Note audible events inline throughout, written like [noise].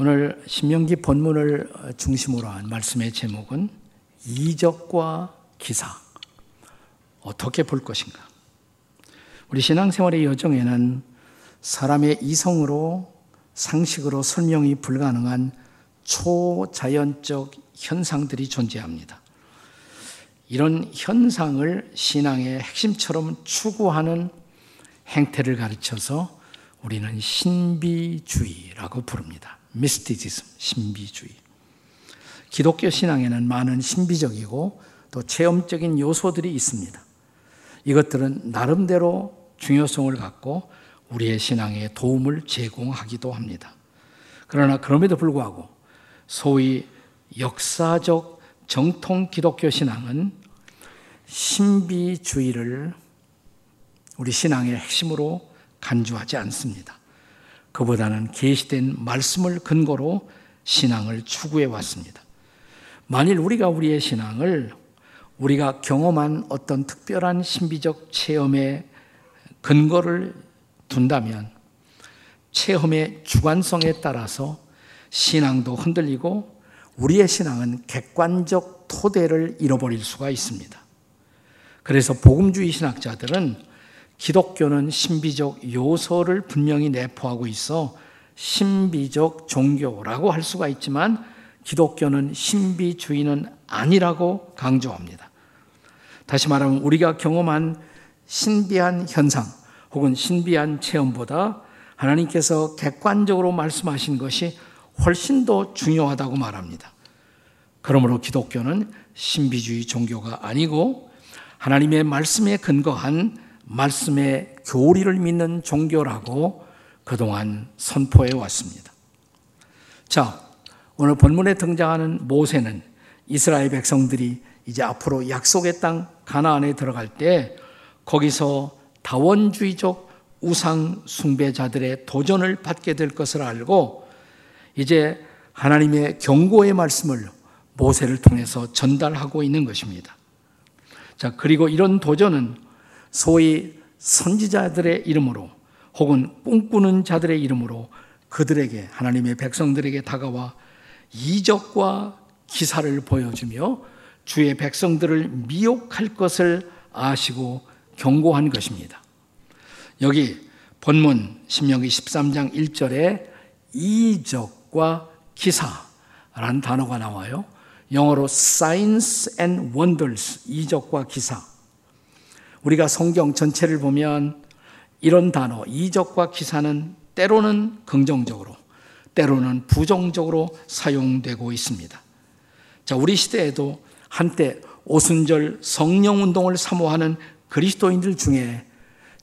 오늘 신명기 본문을 중심으로 한 말씀의 제목은 이적과 기사 어떻게 볼 것인가? 우리 신앙생활의 여정에는 사람의 이성으로 상식으로 설명이 불가능한 초자연적 현상들이 존재합니다. 이런 현상을 신앙의 핵심처럼 추구하는 행태를 가르쳐서 우리는 신비주의라고 부릅니다. 미스티지즘, 신비주의. 기독교 신앙에는 많은 신비적이고 또 체험적인 요소들이 있습니다. 이것들은 나름대로 중요성을 갖고 우리의 신앙에 도움을 제공하기도 합니다. 그러나 그럼에도 불구하고 소위 역사적 정통 기독교 신앙은 신비주의를 우리 신앙의 핵심으로 간주하지 않습니다. 그보다는 계시된 말씀을 근거로 신앙을 추구해 왔습니다. 만일 우리가 우리의 신앙을 우리가 경험한 어떤 특별한 신비적 체험에 근거를 둔다면 체험의 주관성에 따라서 신앙도 흔들리고 우리의 신앙은 객관적 토대를 잃어버릴 수가 있습니다. 그래서 복음주의 신학자들은 기독교는 신비적 요소를 분명히 내포하고 있어 신비적 종교라고 할 수가 있지만 기독교는 신비주의는 아니라고 강조합니다. 다시 말하면 우리가 경험한 신비한 현상 혹은 신비한 체험보다 하나님께서 객관적으로 말씀하신 것이 훨씬 더 중요하다고 말합니다. 그러므로 기독교는 신비주의 종교가 아니고 하나님의 말씀에 근거한 말씀의 교리를 믿는 종교라고 그동안 선포해 왔습니다. 자, 오늘 본문에 등장하는 모세는 이스라엘 백성들이 이제 앞으로 약속의 땅 가나안에 들어갈 때 거기서 다원주의적 우상 숭배자들의 도전을 받게 될 것을 알고 이제 하나님의 경고의 말씀을 모세를 통해서 전달하고 있는 것입니다. 자, 그리고 이런 도전은 소위 선지자들의 이름으로 혹은 꿈꾸는 자들의 이름으로 그들에게 하나님의 백성들에게 다가와 이적과 기사를 보여주며 주의 백성들을 미혹할 것을 아시고 경고한 것입니다. 여기 본문 신명기 13장 1절에 이적과 기사라는 단어가 나와요. 영어로 signs and wonders 이적과 기사. 우리가 성경 전체를 보면 이런 단어 이적과 기사는 때로는 긍정적으로 때로는 부정적으로 사용되고 있습니다. 자, 우리 시대에도 한때 오순절 성령 운동을 사모하는 그리스도인들 중에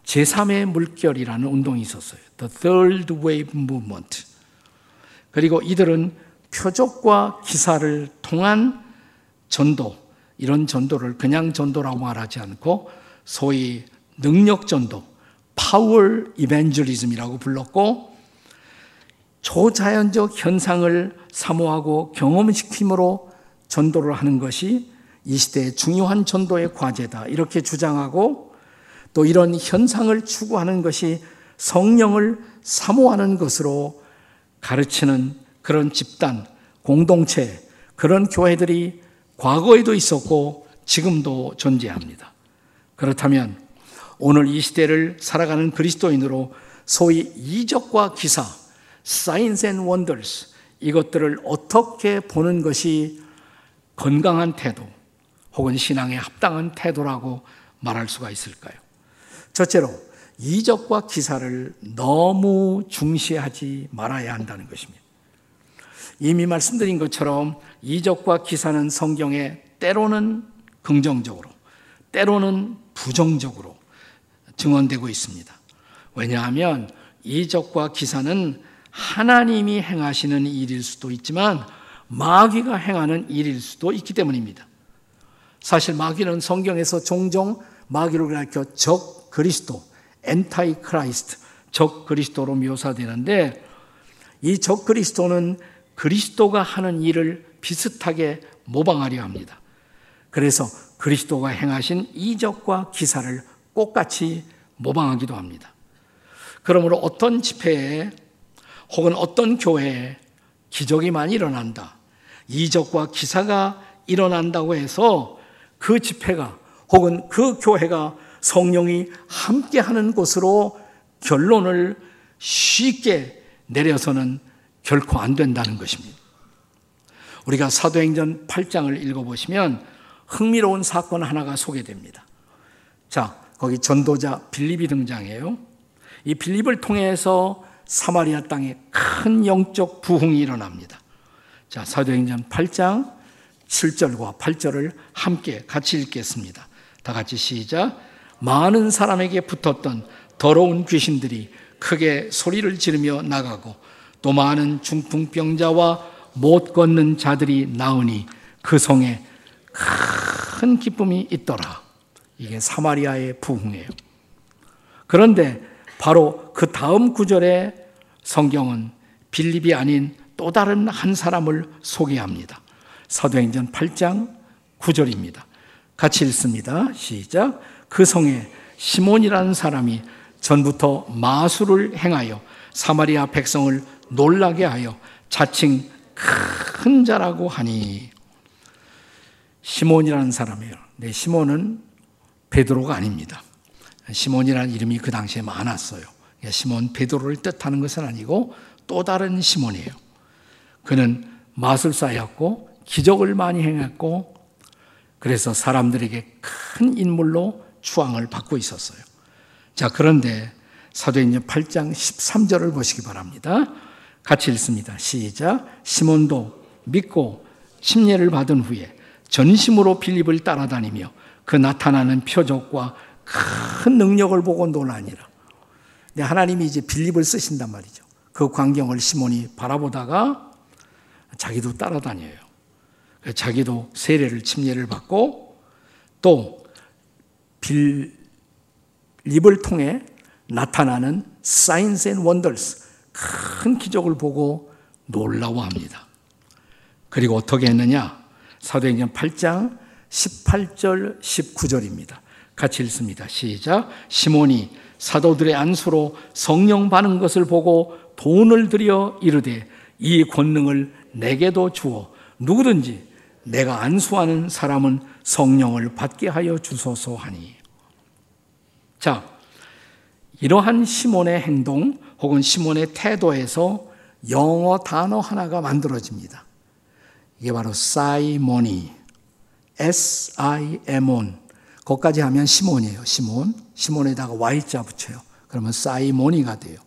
제3의 물결이라는 운동이 있었어요. The Third Wave Movement. 그리고 이들은 표적과 기사를 통한 전도, 이런 전도를 그냥 전도라고 말하지 않고 소위 능력 전도, 파워 이벤젤리즘이라고 불렀고 초자연적 현상을 사모하고 경험시킴으로 전도를 하는 것이 이 시대의 중요한 전도의 과제다. 이렇게 주장하고 또 이런 현상을 추구하는 것이 성령을 사모하는 것으로 가르치는 그런 집단, 공동체, 그런 교회들이 과거에도 있었고 지금도 존재합니다. 그렇다면 오늘 이 시대를 살아가는 그리스도인으로 소위 이적과 기사, signs and wonders 이것들을 어떻게 보는 것이 건강한 태도 혹은 신앙에 합당한 태도라고 말할 수가 있을까요? 첫째로 이적과 기사를 너무 중시하지 말아야 한다는 것입니다. 이미 말씀드린 것처럼 이적과 기사는 성경에 때로는 긍정적으로, 때로는 부정적으로 증언되고 있습니다. 왜냐하면 이적과 기사는 하나님이 행하시는 일일 수도 있지만 마귀가 행하는 일일 수도 있기 때문입니다. 사실 마귀는 성경에서 종종 마귀를 가리켜 적 그리스도, Antichrist, 적 그리스도로 묘사되는데 이 적 그리스도는 그리스도가 하는 일을 비슷하게 모방하려 합니다. 그래서 그리스도가 행하신 이적과 기사를 똑같이 모방하기도 합니다. 그러므로 어떤 집회에 혹은 어떤 교회에 기적이 많이 일어난다. 이적과 기사가 일어난다고 해서 그 집회가 혹은 그 교회가 성령이 함께 하는 곳으로 결론을 쉽게 내려서는 결코 안 된다는 것입니다. 우리가 사도행전 8장을 읽어보시면 흥미로운 사건 하나가 소개됩니다. 자, 거기 전도자 빌립이 등장해요. 이 빌립을 통해서 사마리아 땅에 큰 영적 부흥이 일어납니다. 자, 사도행전 8장 7절과 8절을 함께 같이 읽겠습니다. 다 같이 시작. 많은 사람에게 붙었던 더러운 귀신들이 크게 소리를 지르며 나가고 또 많은 중풍병자와 못 걷는 자들이 나으니 그 성에 큰 기쁨이 있더라. 이게 사마리아의 부흥이에요. 그런데 바로 그 다음 구절에 성경은 빌립이 아닌 또 다른 한 사람을 소개합니다. 사도행전 8장 9절입니다. 같이 읽습니다. 시작. 그 성에 시몬이라는 사람이 전부터 마술을 행하여 사마리아 백성을 놀라게 하여 자칭 큰 자라고 하니 시몬이라는 사람이에요. 네, 시몬은 베드로가 아닙니다. 시몬이라는 이름이 그 당시에 많았어요. 시몬 베드로를 뜻하는 것은 아니고 또 다른 시몬이에요. 그는 마술사였고 기적을 많이 행했고 그래서 사람들에게 큰 인물로 추앙을 받고 있었어요. 자, 그런데 사도행전 8장 13절을 보시기 바랍니다. 같이 읽습니다. 시작. 시몬도 믿고 침례를 받은 후에 전심으로 빌립을 따라다니며 그 나타나는 표적과 큰 능력을 보고 놀라니라. 네, 하나님이 이제 빌립을 쓰신단 말이죠. 그 광경을 시몬이 바라보다가 자기도 따라다녀요. 자기도 세례를 침례를 받고 또 빌립을 통해 나타나는 signs and wonders 큰 기적을 보고 놀라워합니다. 그리고 어떻게 했느냐? 사도행전 8장 18절 19절입니다. 같이 읽습니다. 시작. 시몬이 사도들의 안수로 성령 받는 것을 보고 돈을 들여 이르되 이 권능을 내게도 주어 누구든지 내가 안수하는 사람은 성령을 받게 하여 주소서 하니. 자, 이러한 시몬의 행동 혹은 시몬의 태도에서 영어 단어 하나가 만들어집니다. 이게 바로 사이모니, S-I-M-O-N. 거기까지 하면 시몬이에요. 시몬. 시몬에다가 Y자 붙여요. 그러면 사이모니가 돼요.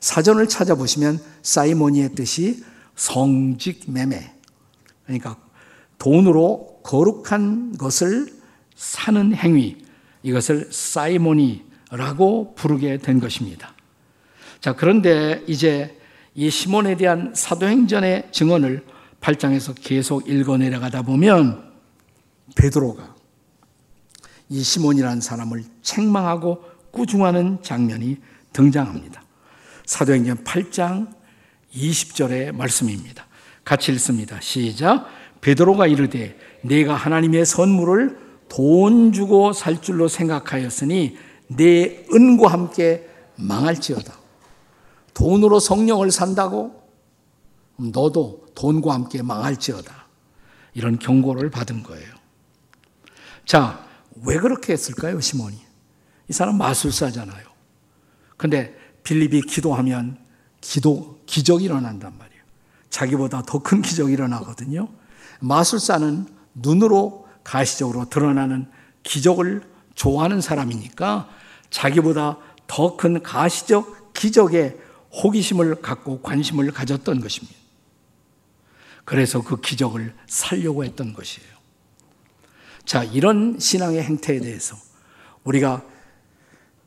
사전을 찾아보시면 사이모니의 뜻이 성직 매매. 그러니까 돈으로 거룩한 것을 사는 행위. 이것을 사이모니라고 부르게 된 것입니다. 자, 그런데 이제 이 시몬에 대한 사도행전의 증언을 8장에서 계속 읽어 내려가다 보면 베드로가 이 시몬이라는 사람을 책망하고 꾸중하는 장면이 등장합니다. 사도행전 8장 20절의 말씀입니다. 같이 읽습니다. 시작. 베드로가 이르되 내가 하나님의 선물을 돈 주고 살 줄로 생각하였으니 내 은과 함께 망할지어다. 돈으로 성령을 산다고 너도 돈과 함께 망할지어다. 이런 경고를 받은 거예요. 자, 왜 그렇게 했을까요, 시몬이? 이 사람 마술사잖아요. 근데 빌립이 기도하면 기도, 기적이 일어난단 말이에요. 자기보다 더 큰 기적이 일어나거든요. 마술사는 눈으로 가시적으로 드러나는 기적을 좋아하는 사람이니까 자기보다 더 큰 가시적 기적에 호기심을 갖고 관심을 가졌던 것입니다. 그래서 그 기적을 살려고 했던 것이에요. 자, 이런 신앙의 행태에 대해서 우리가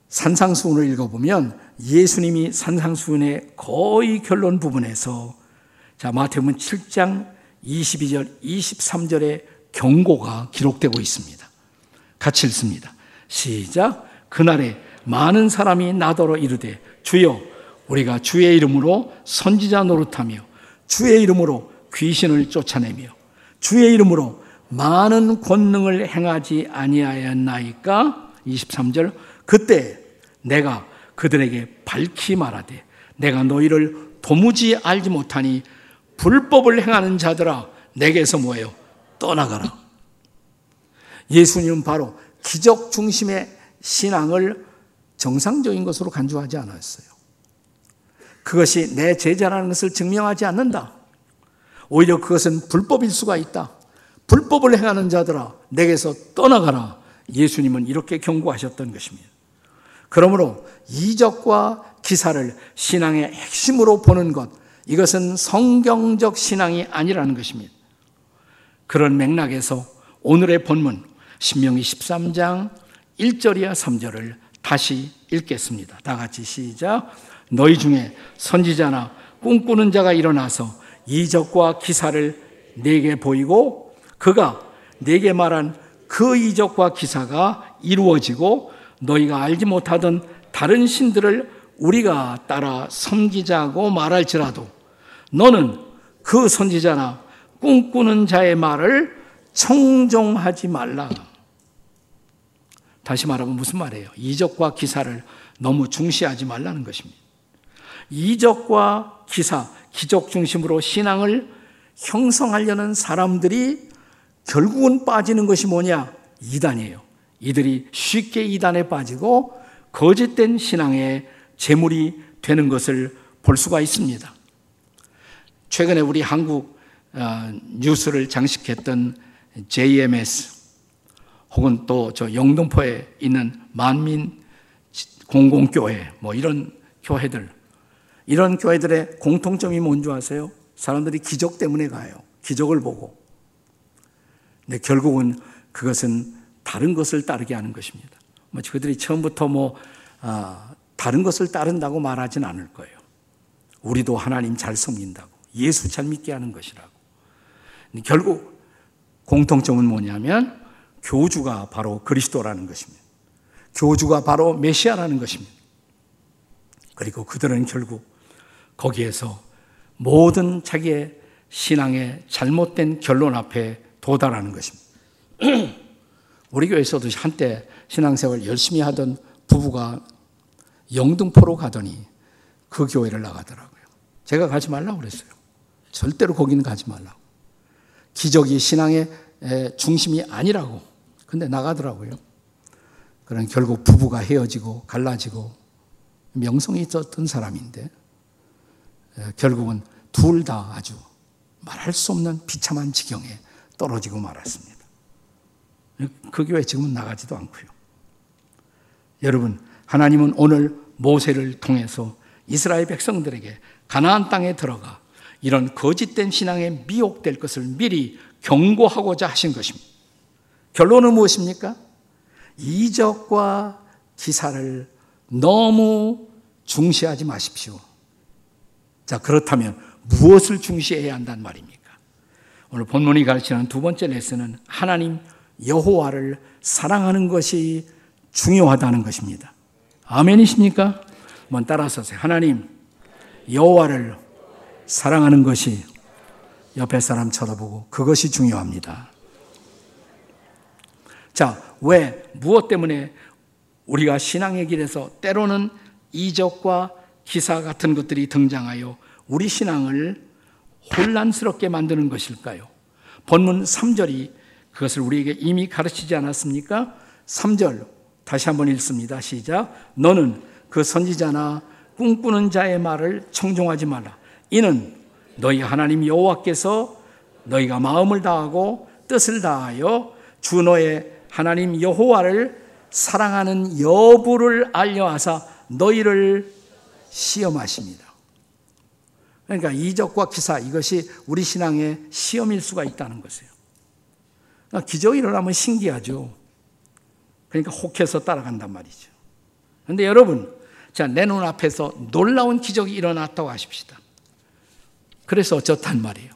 산상수훈을 읽어보면 예수님이 산상수훈의 거의 결론 부분에서 자, 마태복음 7장 22절, 23절의 경고가 기록되고 있습니다. 같이 읽습니다. 시작. 그날에 많은 사람이 나더러 이르되 주여 우리가 주의 이름으로 선지자 노릇하며 주의 이름으로 귀신을 쫓아내며 주의 이름으로 많은 권능을 행하지 아니하였나이까 23절 그때 내가 그들에게 밝히 말하되 내가 너희를 도무지 알지 못하니 불법을 행하는 자들아 내게서 뭐예요? 떠나가라. 예수님은 바로 기적 중심의 신앙을 정상적인 것으로 간주하지 않았어요. 그것이 내 제자라는 것을 증명하지 않는다. 오히려 그것은 불법일 수가 있다. 불법을 행하는 자들아, 내게서 떠나가라. 예수님은 이렇게 경고하셨던 것입니다. 그러므로 이적과 기사를 신앙의 핵심으로 보는 것, 이것은 성경적 신앙이 아니라는 것입니다. 그런 맥락에서 오늘의 본문, 신명기 13장 1절이야 3절을 다시 읽겠습니다. 다 같이 시작. 너희 중에 선지자나 꿈꾸는 자가 일어나서 이적과 기사를 내게 보이고 그가 내게 말한 그 이적과 기사가 이루어지고 너희가 알지 못하던 다른 신들을 우리가 따라 섬기자고 말할지라도 너는 그 선지자나 꿈꾸는 자의 말을 청종하지 말라. 다시 말하면 무슨 말이에요? 이적과 기사를 너무 중시하지 말라는 것입니다. 이적과 기사, 기적 중심으로 신앙을 형성하려는 사람들이 결국은 빠지는 것이 뭐냐? 이단이에요. 이들이 쉽게 이단에 빠지고 거짓된 신앙의 제물이 되는 것을 볼 수가 있습니다. 최근에 우리 한국 어, 뉴스를 장식했던 JMS 혹은 또 저 영등포에 있는 만민 공공교회 뭐 이런 교회들 이런 교회들의 공통점이 뭔지 아세요? 사람들이 기적 때문에 가요. 기적을 보고. 근데 결국은 그것은 다른 것을 따르게 하는 것입니다. 뭐 그들이 처음부터 뭐 아, 다른 것을 따른다고 말하진 않을 거예요. 우리도 하나님 잘 섬긴다고 예수 잘 믿게 하는 것이라고. 결국 공통점은 뭐냐면 교주가 바로 그리스도라는 것입니다. 교주가 바로 메시아라는 것입니다. 그리고 그들은 결국 거기에서 모든 자기의 신앙의 잘못된 결론 앞에 도달하는 것입니다. [clears throat] 우리 교회에서도 한때 신앙생활 열심히 하던 부부가 영등포로 가더니 그 교회를 나가더라고요. 제가 가지 말라고 그랬어요. 절대로 거기는 가지 말라고. 기적이 신앙의 중심이 아니라고. 근데 나가더라고요. 그런 결국 부부가 헤어지고 갈라지고 명성이 있었던 사람인데 결국은 둘 다 아주 말할 수 없는 비참한 지경에 떨어지고 말았습니다. 그 교회 지금은 나가지도 않고요. 여러분, 하나님은 오늘 모세를 통해서 이스라엘 백성들에게 가나안 땅에 들어가 이런 거짓된 신앙에 미혹될 것을 미리 경고하고자 하신 것입니다. 결론은 무엇입니까? 이적과 기사를 너무 중시하지 마십시오. 자, 그렇다면 무엇을 중시해야 한단 말입니까? 오늘 본문이 가르치는 두 번째 레슨은 하나님 여호와를 사랑하는 것이 중요하다는 것입니다. 아멘이십니까? 한번 따라서 하나님 여호와를 사랑하는 것이 옆에 사람 쳐다보고 그것이 중요합니다. 자, 왜 무엇 때문에 우리가 신앙의 길에서 때로는 이적과 기사 같은 것들이 등장하여 우리 신앙을 혼란스럽게 만드는 것일까요? 본문 3절이 그것을 우리에게 이미 가르치지 않았습니까? 3절 다시 한번 읽습니다. 시작. 너는 그 선지자나 꿈꾸는 자의 말을 청종하지 말라. 이는 너희 하나님 여호와께서 너희가 마음을 다하고 뜻을 다하여 주 너의 하나님 여호와를 사랑하는 여부를 알려하사 너희를 시험하십니다. 그러니까 이적과 기사 이것이 우리 신앙의 시험일 수가 있다는 것이에요. 그러니까 기적이 일어나면 신기하죠. 그러니까 혹해서 따라간단 말이죠. 그런데 여러분, 자, 내 눈앞에서 놀라운 기적이 일어났다고 하십시다. 그래서 어쩌단 말이에요.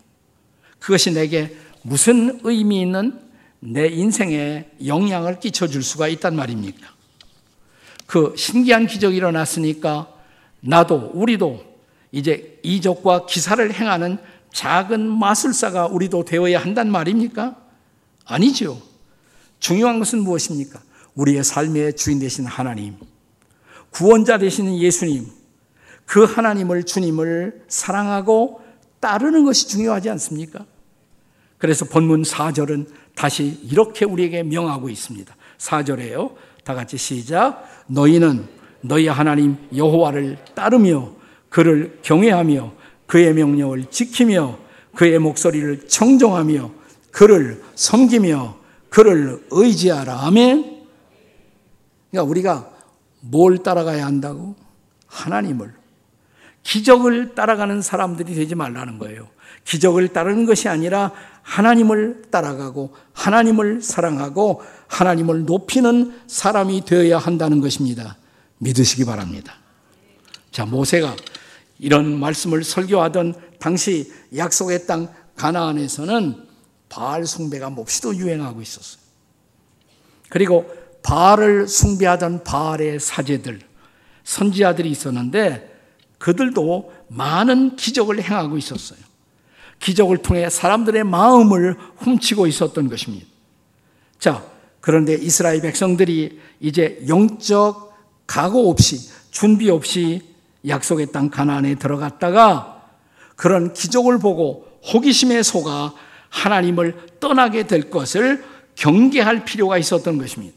그것이 내게 무슨 의미 있는 내 인생에 영향을 끼쳐줄 수가 있단 말입니까? 그 신기한 기적이 일어났으니까 나도 우리도 이제 이적과 기사를 행하는 작은 마술사가 우리도 되어야 한단 말입니까? 아니죠. 중요한 것은 무엇입니까? 우리의 삶의 주인 되신 하나님, 구원자 되시는 예수님, 그 하나님을 주님을 사랑하고 따르는 것이 중요하지 않습니까? 그래서 본문 4절은 다시 이렇게 우리에게 명하고 있습니다. 4절에요. 다 같이 시작. 너희는 너희 하나님 여호와를 따르며 그를 경외하며 그의 명령을 지키며 그의 목소리를 청정하며 그를 섬기며 그를 의지하라. 아멘. 그러니까 우리가 뭘 따라가야 한다고? 하나님을. 기적을 따라가는 사람들이 되지 말라는 거예요. 기적을 따르는 것이 아니라 하나님을 따라가고 하나님을 사랑하고 하나님을 높이는 사람이 되어야 한다는 것입니다. 믿으시기 바랍니다. 자, 모세가 이런 말씀을 설교하던 당시 약속의 땅 가나안에서는 바알 숭배가 몹시도 유행하고 있었어요. 그리고 바알을 숭배하던 바알의 사제들, 선지자들이 있었는데 그들도 많은 기적을 행하고 있었어요. 기적을 통해 사람들의 마음을 훔치고 있었던 것입니다. 자, 그런데 이스라엘 백성들이 이제 영적 각오 없이 준비 없이 약속의 땅 가나안에 들어갔다가 그런 기적을 보고 호기심에 속아 하나님을 떠나게 될 것을 경계할 필요가 있었던 것입니다.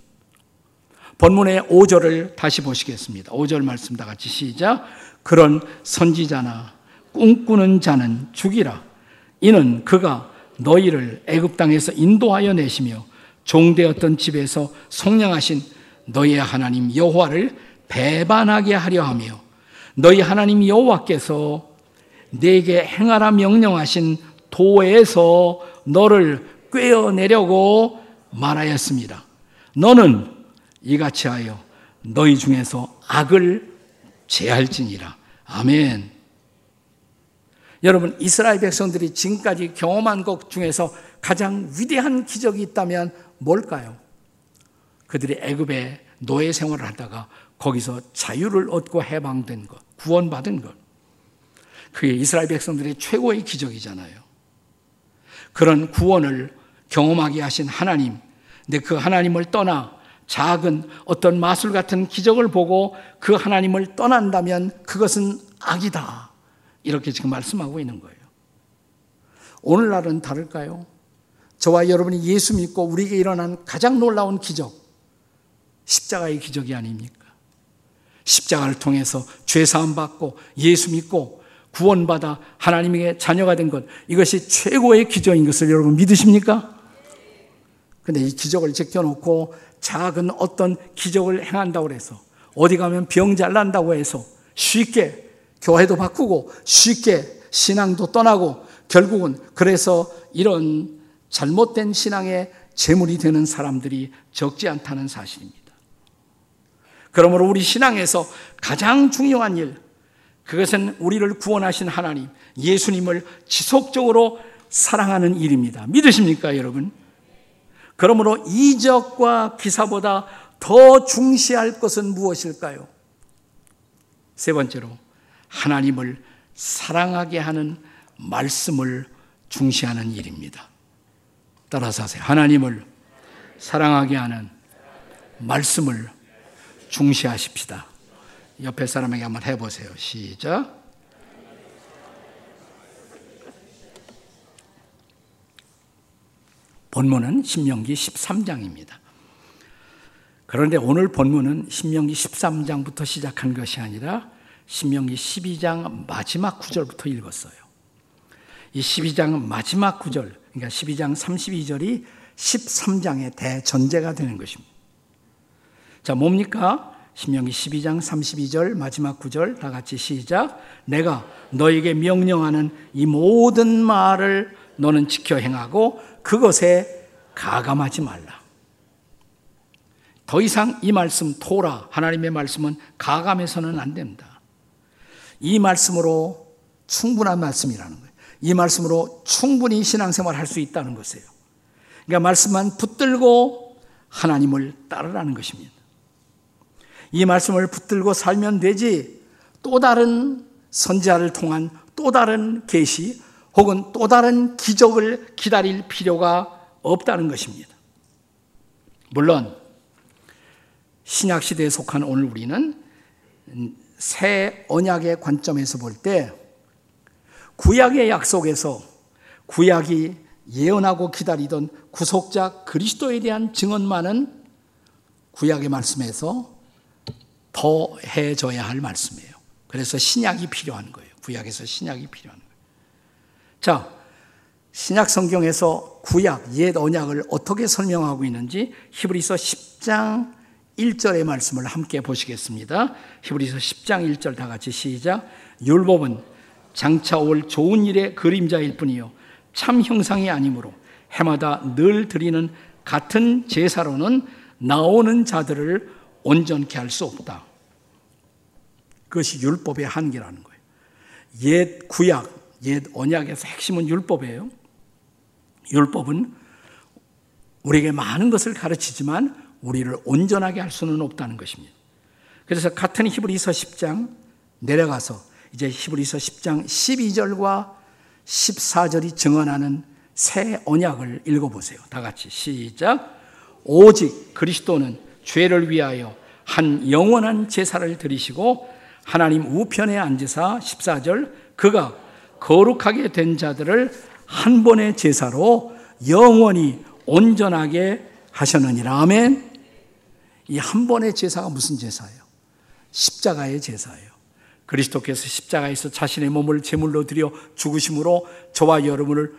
본문의 5절을 다시 보시겠습니다. 5절 말씀 다 같이 시작. 그런 선지자나 꿈꾸는 자는 죽이라. 이는 그가 너희를 애굽 땅에서 인도하여 내시며 종되었던 집에서 속량하신 너희의 하나님 여호와를 배반하게 하려 하며 너희 하나님 여호와께서 내게 행하라 명령하신 도에서 너를 꿰어내려고 말하였습니다. 너는 이같이 하여 너희 중에서 악을 제할지니라. 아멘. 여러분, 이스라엘 백성들이 지금까지 경험한 것 중에서 가장 위대한 기적이 있다면 뭘까요? 그들이 애굽의 노예 생활을 하다가 거기서 자유를 얻고 해방된 것, 구원받은 것. 그게 이스라엘 백성들의 최고의 기적이잖아요. 그런 구원을 경험하게 하신 하나님, 근데 그 하나님을 떠나 작은 어떤 마술 같은 기적을 보고 그 하나님을 떠난다면 그것은 악이다. 이렇게 지금 말씀하고 있는 거예요. 오늘날은 다를까요? 저와 여러분이 예수 믿고 우리에게 일어난 가장 놀라운 기적, 십자가의 기적이 아닙니까? 십자가를 통해서 죄사함 받고 예수 믿고 구원받아 하나님의 자녀가 된 것, 이것이 최고의 기적인 것을 여러분 믿으십니까? 근데 이 기적을 제껴놓고 작은 어떤 기적을 행한다고 해서 어디 가면 병 잘 난다고 해서 쉽게 교회도 바꾸고 쉽게 신앙도 떠나고 결국은 그래서 이런 잘못된 신앙의 재물이 되는 사람들이 적지 않다는 사실입니다. 그러므로 우리 신앙에서 가장 중요한 일, 그것은 우리를 구원하신 하나님, 예수님을 지속적으로 사랑하는 일입니다. 믿으십니까, 여러분? 그러므로 이적과 기사보다 더 중시할 것은 무엇일까요? 세 번째로 하나님을 사랑하게 하는 말씀을 중시하는 일입니다. 따라서 하세요. 하나님을 사랑하게 하는 말씀을 중시하십시다. 옆에 사람에게 한번 해보세요. 시작. 본문은 신명기 13장입니다. 그런데 오늘 본문은 신명기 13장부터 시작한 것이 아니라 신명기 12장 마지막 구절부터 읽었어요. 이 12장 마지막 구절, 그러니까 12장 32절이 13장의 대전제가 되는 것입니다. 자, 뭡니까? 신명기 12장 32절 마지막 구절 다 같이 시작. 내가 너에게 명령하는 이 모든 말을 너는 지켜 행하고 그것에 가감하지 말라. 더 이상 이 말씀 토라 하나님의 말씀은 가감해서는 안 됩니다. 이 말씀으로 충분한 말씀이라는 거예요. 이 말씀으로 충분히 신앙생활 할 수 있다는 것이에요. 그러니까 말씀만 붙들고 하나님을 따르라는 것입니다. 이 말씀을 붙들고 살면 되지 또 다른 선지자를 통한 또 다른 계시 혹은 또 다른 기적을 기다릴 필요가 없다는 것입니다. 물론 신약 시대에 속한 오늘 우리는 새 언약의 관점에서 볼 때 구약의 약속에서 구약이 예언하고 기다리던 구속자 그리스도에 대한 증언만은 구약의 말씀에서 더해져야 할 말씀이에요. 그래서 신약이 필요한 거예요. 구약에서 신약이 필요한 거예요. 자, 신약 성경에서 구약, 옛 언약을 어떻게 설명하고 있는지 히브리서 10장 1절의 말씀을 함께 보시겠습니다. 히브리서 10장 1절 다 같이 시작. 율법은 장차 올 좋은 일의 그림자일 뿐이요 참 형상이 아니므로 해마다 늘 드리는 같은 제사로는 나오는 자들을 온전케 할 수 없다. 그것이 율법의 한계라는 거예요. 옛 구약, 옛 언약에서 핵심은 율법이에요. 율법은 우리에게 많은 것을 가르치지만 우리를 온전하게 할 수는 없다는 것입니다. 그래서 같은 히브리서 10장 내려가서 이제 히브리서 10장 12절과 14절이 증언하는 새 언약을 읽어보세요. 다 같이 시작. 오직 그리스도는 죄를 위하여 한 영원한 제사를 드리시고 하나님 우편에 앉으사 14절 그가 거룩하게 된 자들을 한 번의 제사로 영원히 온전하게 하셨느니라. 아멘. 이 한 번의 제사가 무슨 제사예요? 십자가의 제사예요. 그리스도께서 십자가에서 자신의 몸을 제물로 드려 죽으심으로 저와 여러분을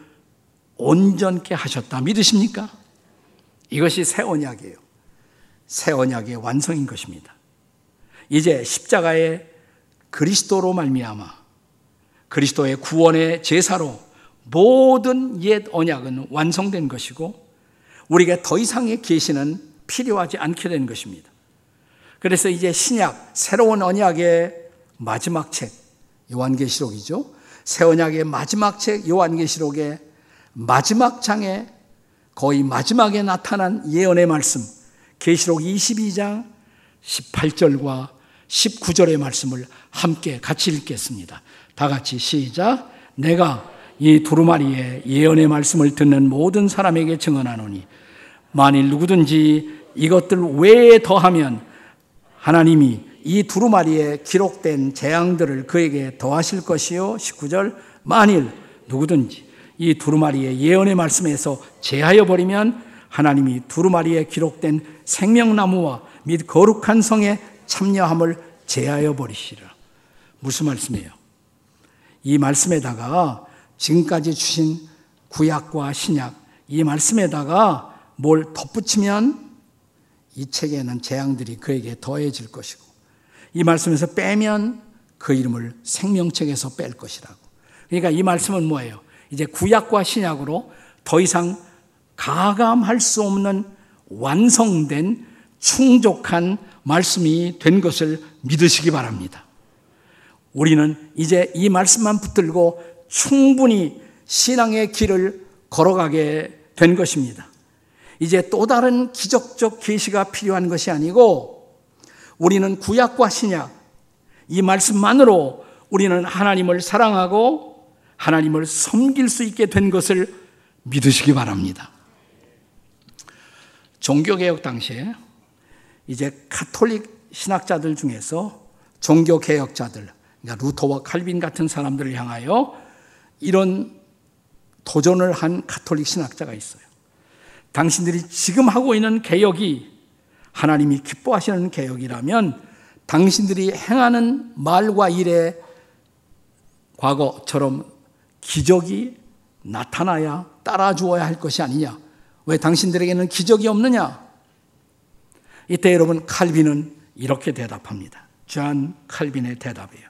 온전케 하셨다. 믿으십니까? 이것이 새 언약이에요. 새 언약의 완성인 것입니다. 이제 십자가의 그리스도로 말미암아 그리스도의 구원의 제사로 모든 옛 언약은 완성된 것이고 우리가 더 이상의 계시는 필요하지 않게 된 것입니다. 그래서 이제 신약 새로운 언약의 마지막 책 요한계시록이죠. 새 언약의 마지막 책 요한계시록의 마지막 장에 거의 마지막에 나타난 예언의 말씀 계시록 22장 18절과 19절의 말씀을 함께 같이 읽겠습니다. 다 같이 시작. 내가 이 두루마리의 예언의 말씀을 듣는 모든 사람에게 증언하노니 만일 누구든지 이것들 외에 더하면 하나님이 이 두루마리에 기록된 재앙들을 그에게 더하실 것이요. 19절 만일 누구든지 이 두루마리의 예언의 말씀에서 제하여 버리면 하나님이 두루마리에 기록된 생명나무와 및 거룩한 성에 참여함을 제하여 버리시라. 무슨 말씀이에요? 이 말씀에다가 지금까지 주신 구약과 신약 이 말씀에다가 뭘 덧붙이면 이 책에는 재앙들이 그에게 더해질 것이고 이 말씀에서 빼면 그 이름을 생명책에서 뺄 것이라고. 그러니까 이 말씀은 뭐예요? 이제 구약과 신약으로 더 이상 가감할 수 없는 완성된 충족한 말씀이 된 것을 믿으시기 바랍니다. 우리는 이제 이 말씀만 붙들고 충분히 신앙의 길을 걸어가게 된 것입니다. 이제 또 다른 기적적 계시가 필요한 것이 아니고 우리는 구약과 신약 이 말씀만으로 우리는 하나님을 사랑하고 하나님을 섬길 수 있게 된 것을 믿으시기 바랍니다. 종교개혁 당시에 이제 카톨릭 신학자들 중에서 종교개혁자들, 그러니까 루터와 칼빈 같은 사람들을 향하여 이런 도전을 한 카톨릭 신학자가 있어요. 당신들이 지금 하고 있는 개혁이 하나님이 기뻐하시는 개혁이라면 당신들이 행하는 말과 일에 과거처럼 기적이 나타나야 따라주어야 할 것이 아니냐. 왜 당신들에게는 기적이 없느냐? 이때 여러분 칼빈은 이렇게 대답합니다. 존 칼빈의 대답이에요.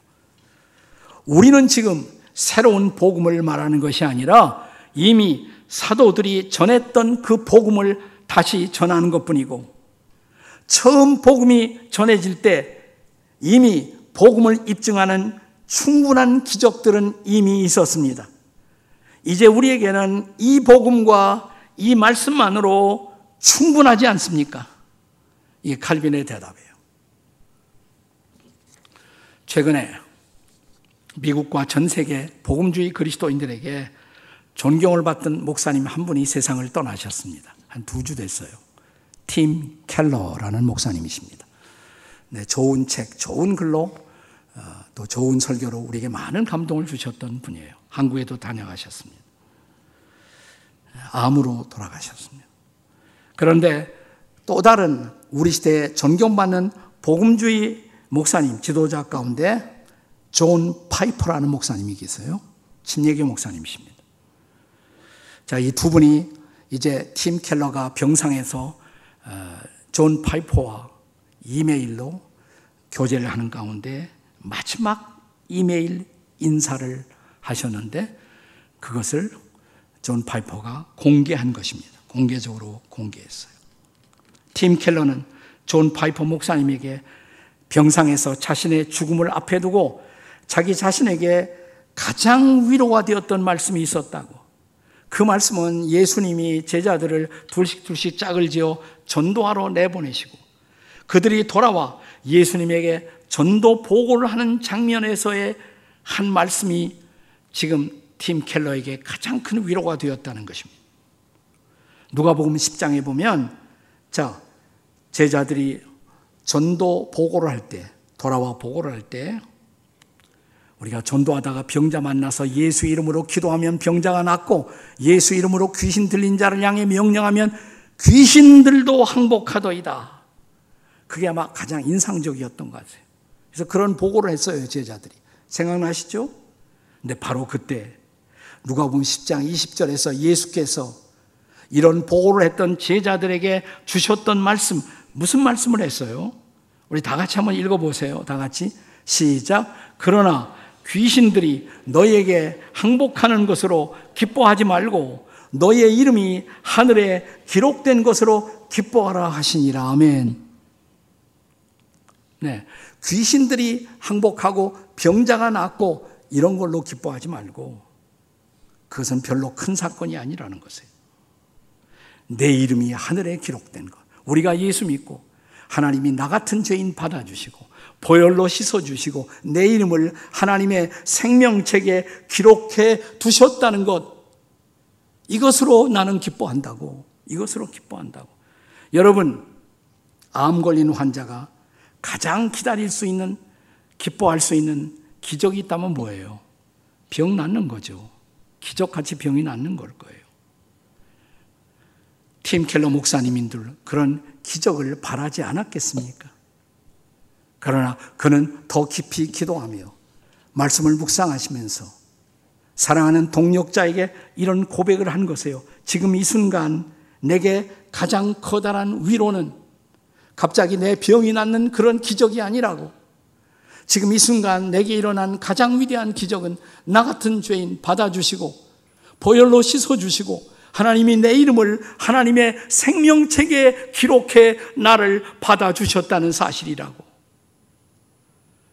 우리는 지금 새로운 복음을 말하는 것이 아니라 이미 사도들이 전했던 그 복음을 다시 전하는 것 뿐이고 처음 복음이 전해질 때 이미 복음을 입증하는 충분한 기적들은 이미 있었습니다. 이제 우리에게는 이 복음과 이 말씀만으로 충분하지 않습니까? 이 칼빈의 대답이에요. 최근에 미국과 전 세계 복음주의 그리스도인들에게 존경을 받던 목사님 한 분이 세상을 떠나셨습니다. 한 두 주 됐어요. 팀 켈러라는 목사님이십니다. 네, 좋은 책, 좋은 글로 어, 또 좋은 설교로 우리에게 많은 감동을 주셨던 분이에요. 한국에도 다녀가셨습니다. 암으로 돌아가셨습니다. 그런데 또 다른 우리 시대에 존경받는 복음주의 목사님, 지도자 가운데 존 파이퍼라는 목사님이 계세요. 침례교 목사님이십니다. 자, 이 두 분이 이제 팀 켈러가 병상에서 어, 존 파이퍼와 이메일로 교제를 하는 가운데 마지막 이메일 인사를 하셨는데 그것을 존 파이퍼가 공개한 것입니다. 공개적으로 공개했어요. 팀 켈러는 존 파이퍼 목사님에게 병상에서 자신의 죽음을 앞에 두고 자기 자신에게 가장 위로가 되었던 말씀이 있었다고. 그 말씀은 예수님이 제자들을 둘씩 둘씩 짝을 지어 전도하러 내보내시고 그들이 돌아와 예수님에게 전도 보고를 하는 장면에서의 한 말씀이 지금 팀 켈러에게 가장 큰 위로가 되었다는 것입니다. 누가복음 10장에 보면 자 제자들이 전도 보고를 할 때 돌아와 보고를 할 때 우리가 전도하다가 병자 만나서 예수 이름으로 기도하면 병자가 낫고 예수 이름으로 귀신 들린 자를 향해 명령하면 귀신들도 항복하더이다. 그게 아마 가장 인상적이었던 것 같아요. 그래서 그런 보고를 했어요, 제자들이. 생각나시죠? 근데 바로 그때 누가 보면 10장 20절에서 예수께서 이런 보고를 했던 제자들에게 주셨던 말씀, 무슨 말씀을 했어요? 우리 다 같이 한번 읽어 보세요. 다 같이. 시작. 그러나 귀신들이 너에게 항복하는 것으로 기뻐하지 말고 너의 이름이 하늘에 기록된 것으로 기뻐하라 하시니라. 아멘. 네. 귀신들이 항복하고 병자가 낫고 이런 걸로 기뻐하지 말고 그것은 별로 큰 사건이 아니라는 것이에요. 내 이름이 하늘에 기록된 것. 우리가 예수 믿고 하나님이 나 같은 죄인 받아주시고 보혈로 씻어주시고 내 이름을 하나님의 생명책에 기록해 두셨다는 것. 이것으로 나는 기뻐한다고. 이것으로 기뻐한다고. 여러분, 암 걸린 환자가 가장 기다릴 수 있는, 기뻐할 수 있는 기적이 있다면 뭐예요? 병 낫는 거죠. 기적같이 병이 낫는 걸 거예요. 팀 켈러 목사님인들 그런 기적을 바라지 않았겠습니까? 그러나 그는 더 깊이 기도하며 말씀을 묵상하시면서 사랑하는 동력자에게 이런 고백을 한 것이에요. 지금 이 순간 내게 가장 커다란 위로는 갑자기 내 병이 낫는 그런 기적이 아니라고. 지금 이 순간 내게 일어난 가장 위대한 기적은 나 같은 죄인 받아주시고 보혈로 씻어주시고 하나님이 내 이름을 하나님의 생명책에 기록해 나를 받아주셨다는 사실이라고.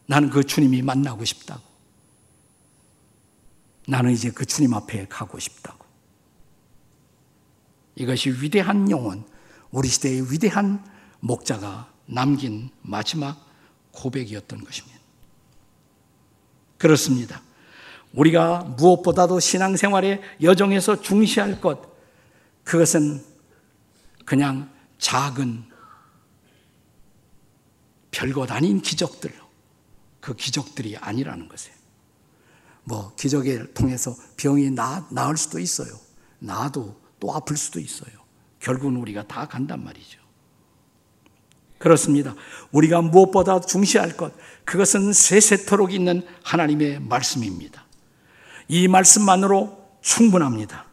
나는 그 주님이 만나고 싶다고. 나는 이제 그 주님 앞에 가고 싶다고. 이것이 위대한 영혼, 우리 시대의 위대한 목자가 남긴 마지막 고백이었던 것입니다. 그렇습니다. 우리가 무엇보다도 신앙생활의 여정에서 중시할 것, 그것은 그냥 작은 별것 아닌 기적들, 그 기적들이 아니라는 것이에요. 뭐, 기적을 통해서 병이 나, 나을 수도 있어요. 나도 또 아플 수도 있어요. 결국은 우리가 다 간단 말이죠. 그렇습니다. 우리가 무엇보다 중시할 것, 그것은 세세토록 있는 하나님의 말씀입니다. 이 말씀만으로 충분합니다.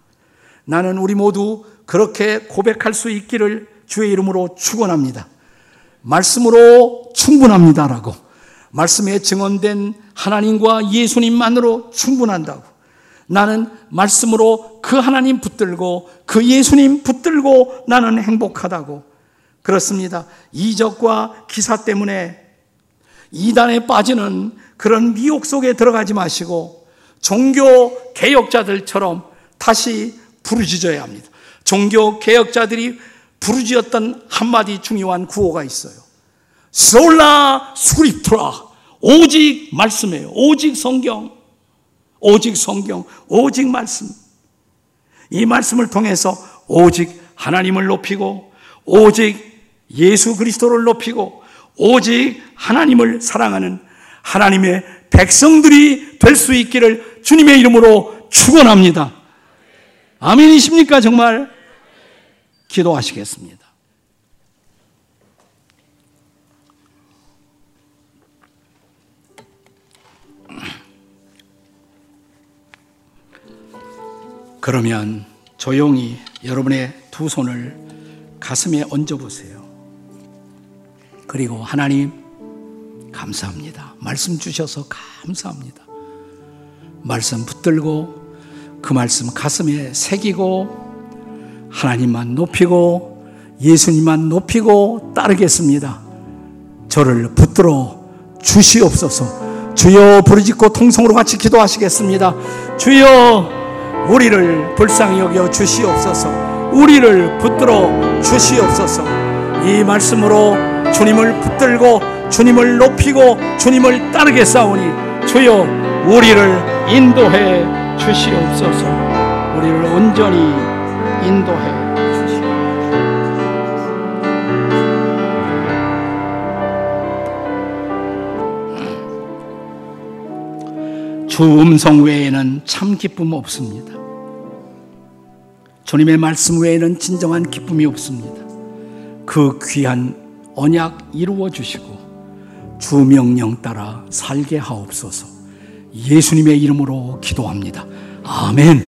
나는 우리 모두 그렇게 고백할 수 있기를 주의 이름으로 축원합니다. 말씀으로 충분합니다라고 말씀에 증언된 하나님과 예수님만으로 충분한다고 나는 말씀으로 그 하나님 붙들고 그 예수님 붙들고 나는 행복하다고 그렇습니다. 이적과 기사 때문에 이단에 빠지는 그런 미혹 속에 들어가지 마시고 종교 개혁자들처럼 다시 부르짖어야 합니다. 종교 개혁자들이 부르짖었던 한마디 중요한 구호가 있어요. 솔라 스크립트라. 오직 말씀이에요. 오직 성경. 오직 성경. 오직 말씀. 이 말씀을 통해서 오직 하나님을 높이고 오직 예수 그리스도를 높이고 오직 하나님을 사랑하는 하나님의 백성들이 될 수 있기를 주님의 이름으로 축원합니다. 아멘이십니까 정말? 기도하시겠습니다. 그러면 조용히 여러분의 두 손을 가슴에 얹어 보세요. 그리고 하나님 감사합니다. 말씀 주셔서 감사합니다. 말씀 붙들고 그 말씀 가슴에 새기고 하나님만 높이고 예수님만 높이고 따르겠습니다. 저를 붙들어 주시옵소서. 주여 부르짖고 통성으로 같이 기도하시겠습니다. 주여 우리를 불쌍히 여겨 주시옵소서. 우리를 붙들어 주시옵소서. 이 말씀으로 주님을 붙들고 주님을 높이고 주님을 따르겠사오니 주여 우리를 인도해 주시옵소서. 우리를 온전히 인도해 주시옵소서. 주 음성 외에는 참 기쁨 없습니다. 주님의 말씀 외에는 진정한 기쁨이 없습니다. 그 귀한 언약 이루어 주시고 주 명령 따라 살게 하옵소서. 예수님의 이름으로 기도합니다. 아멘.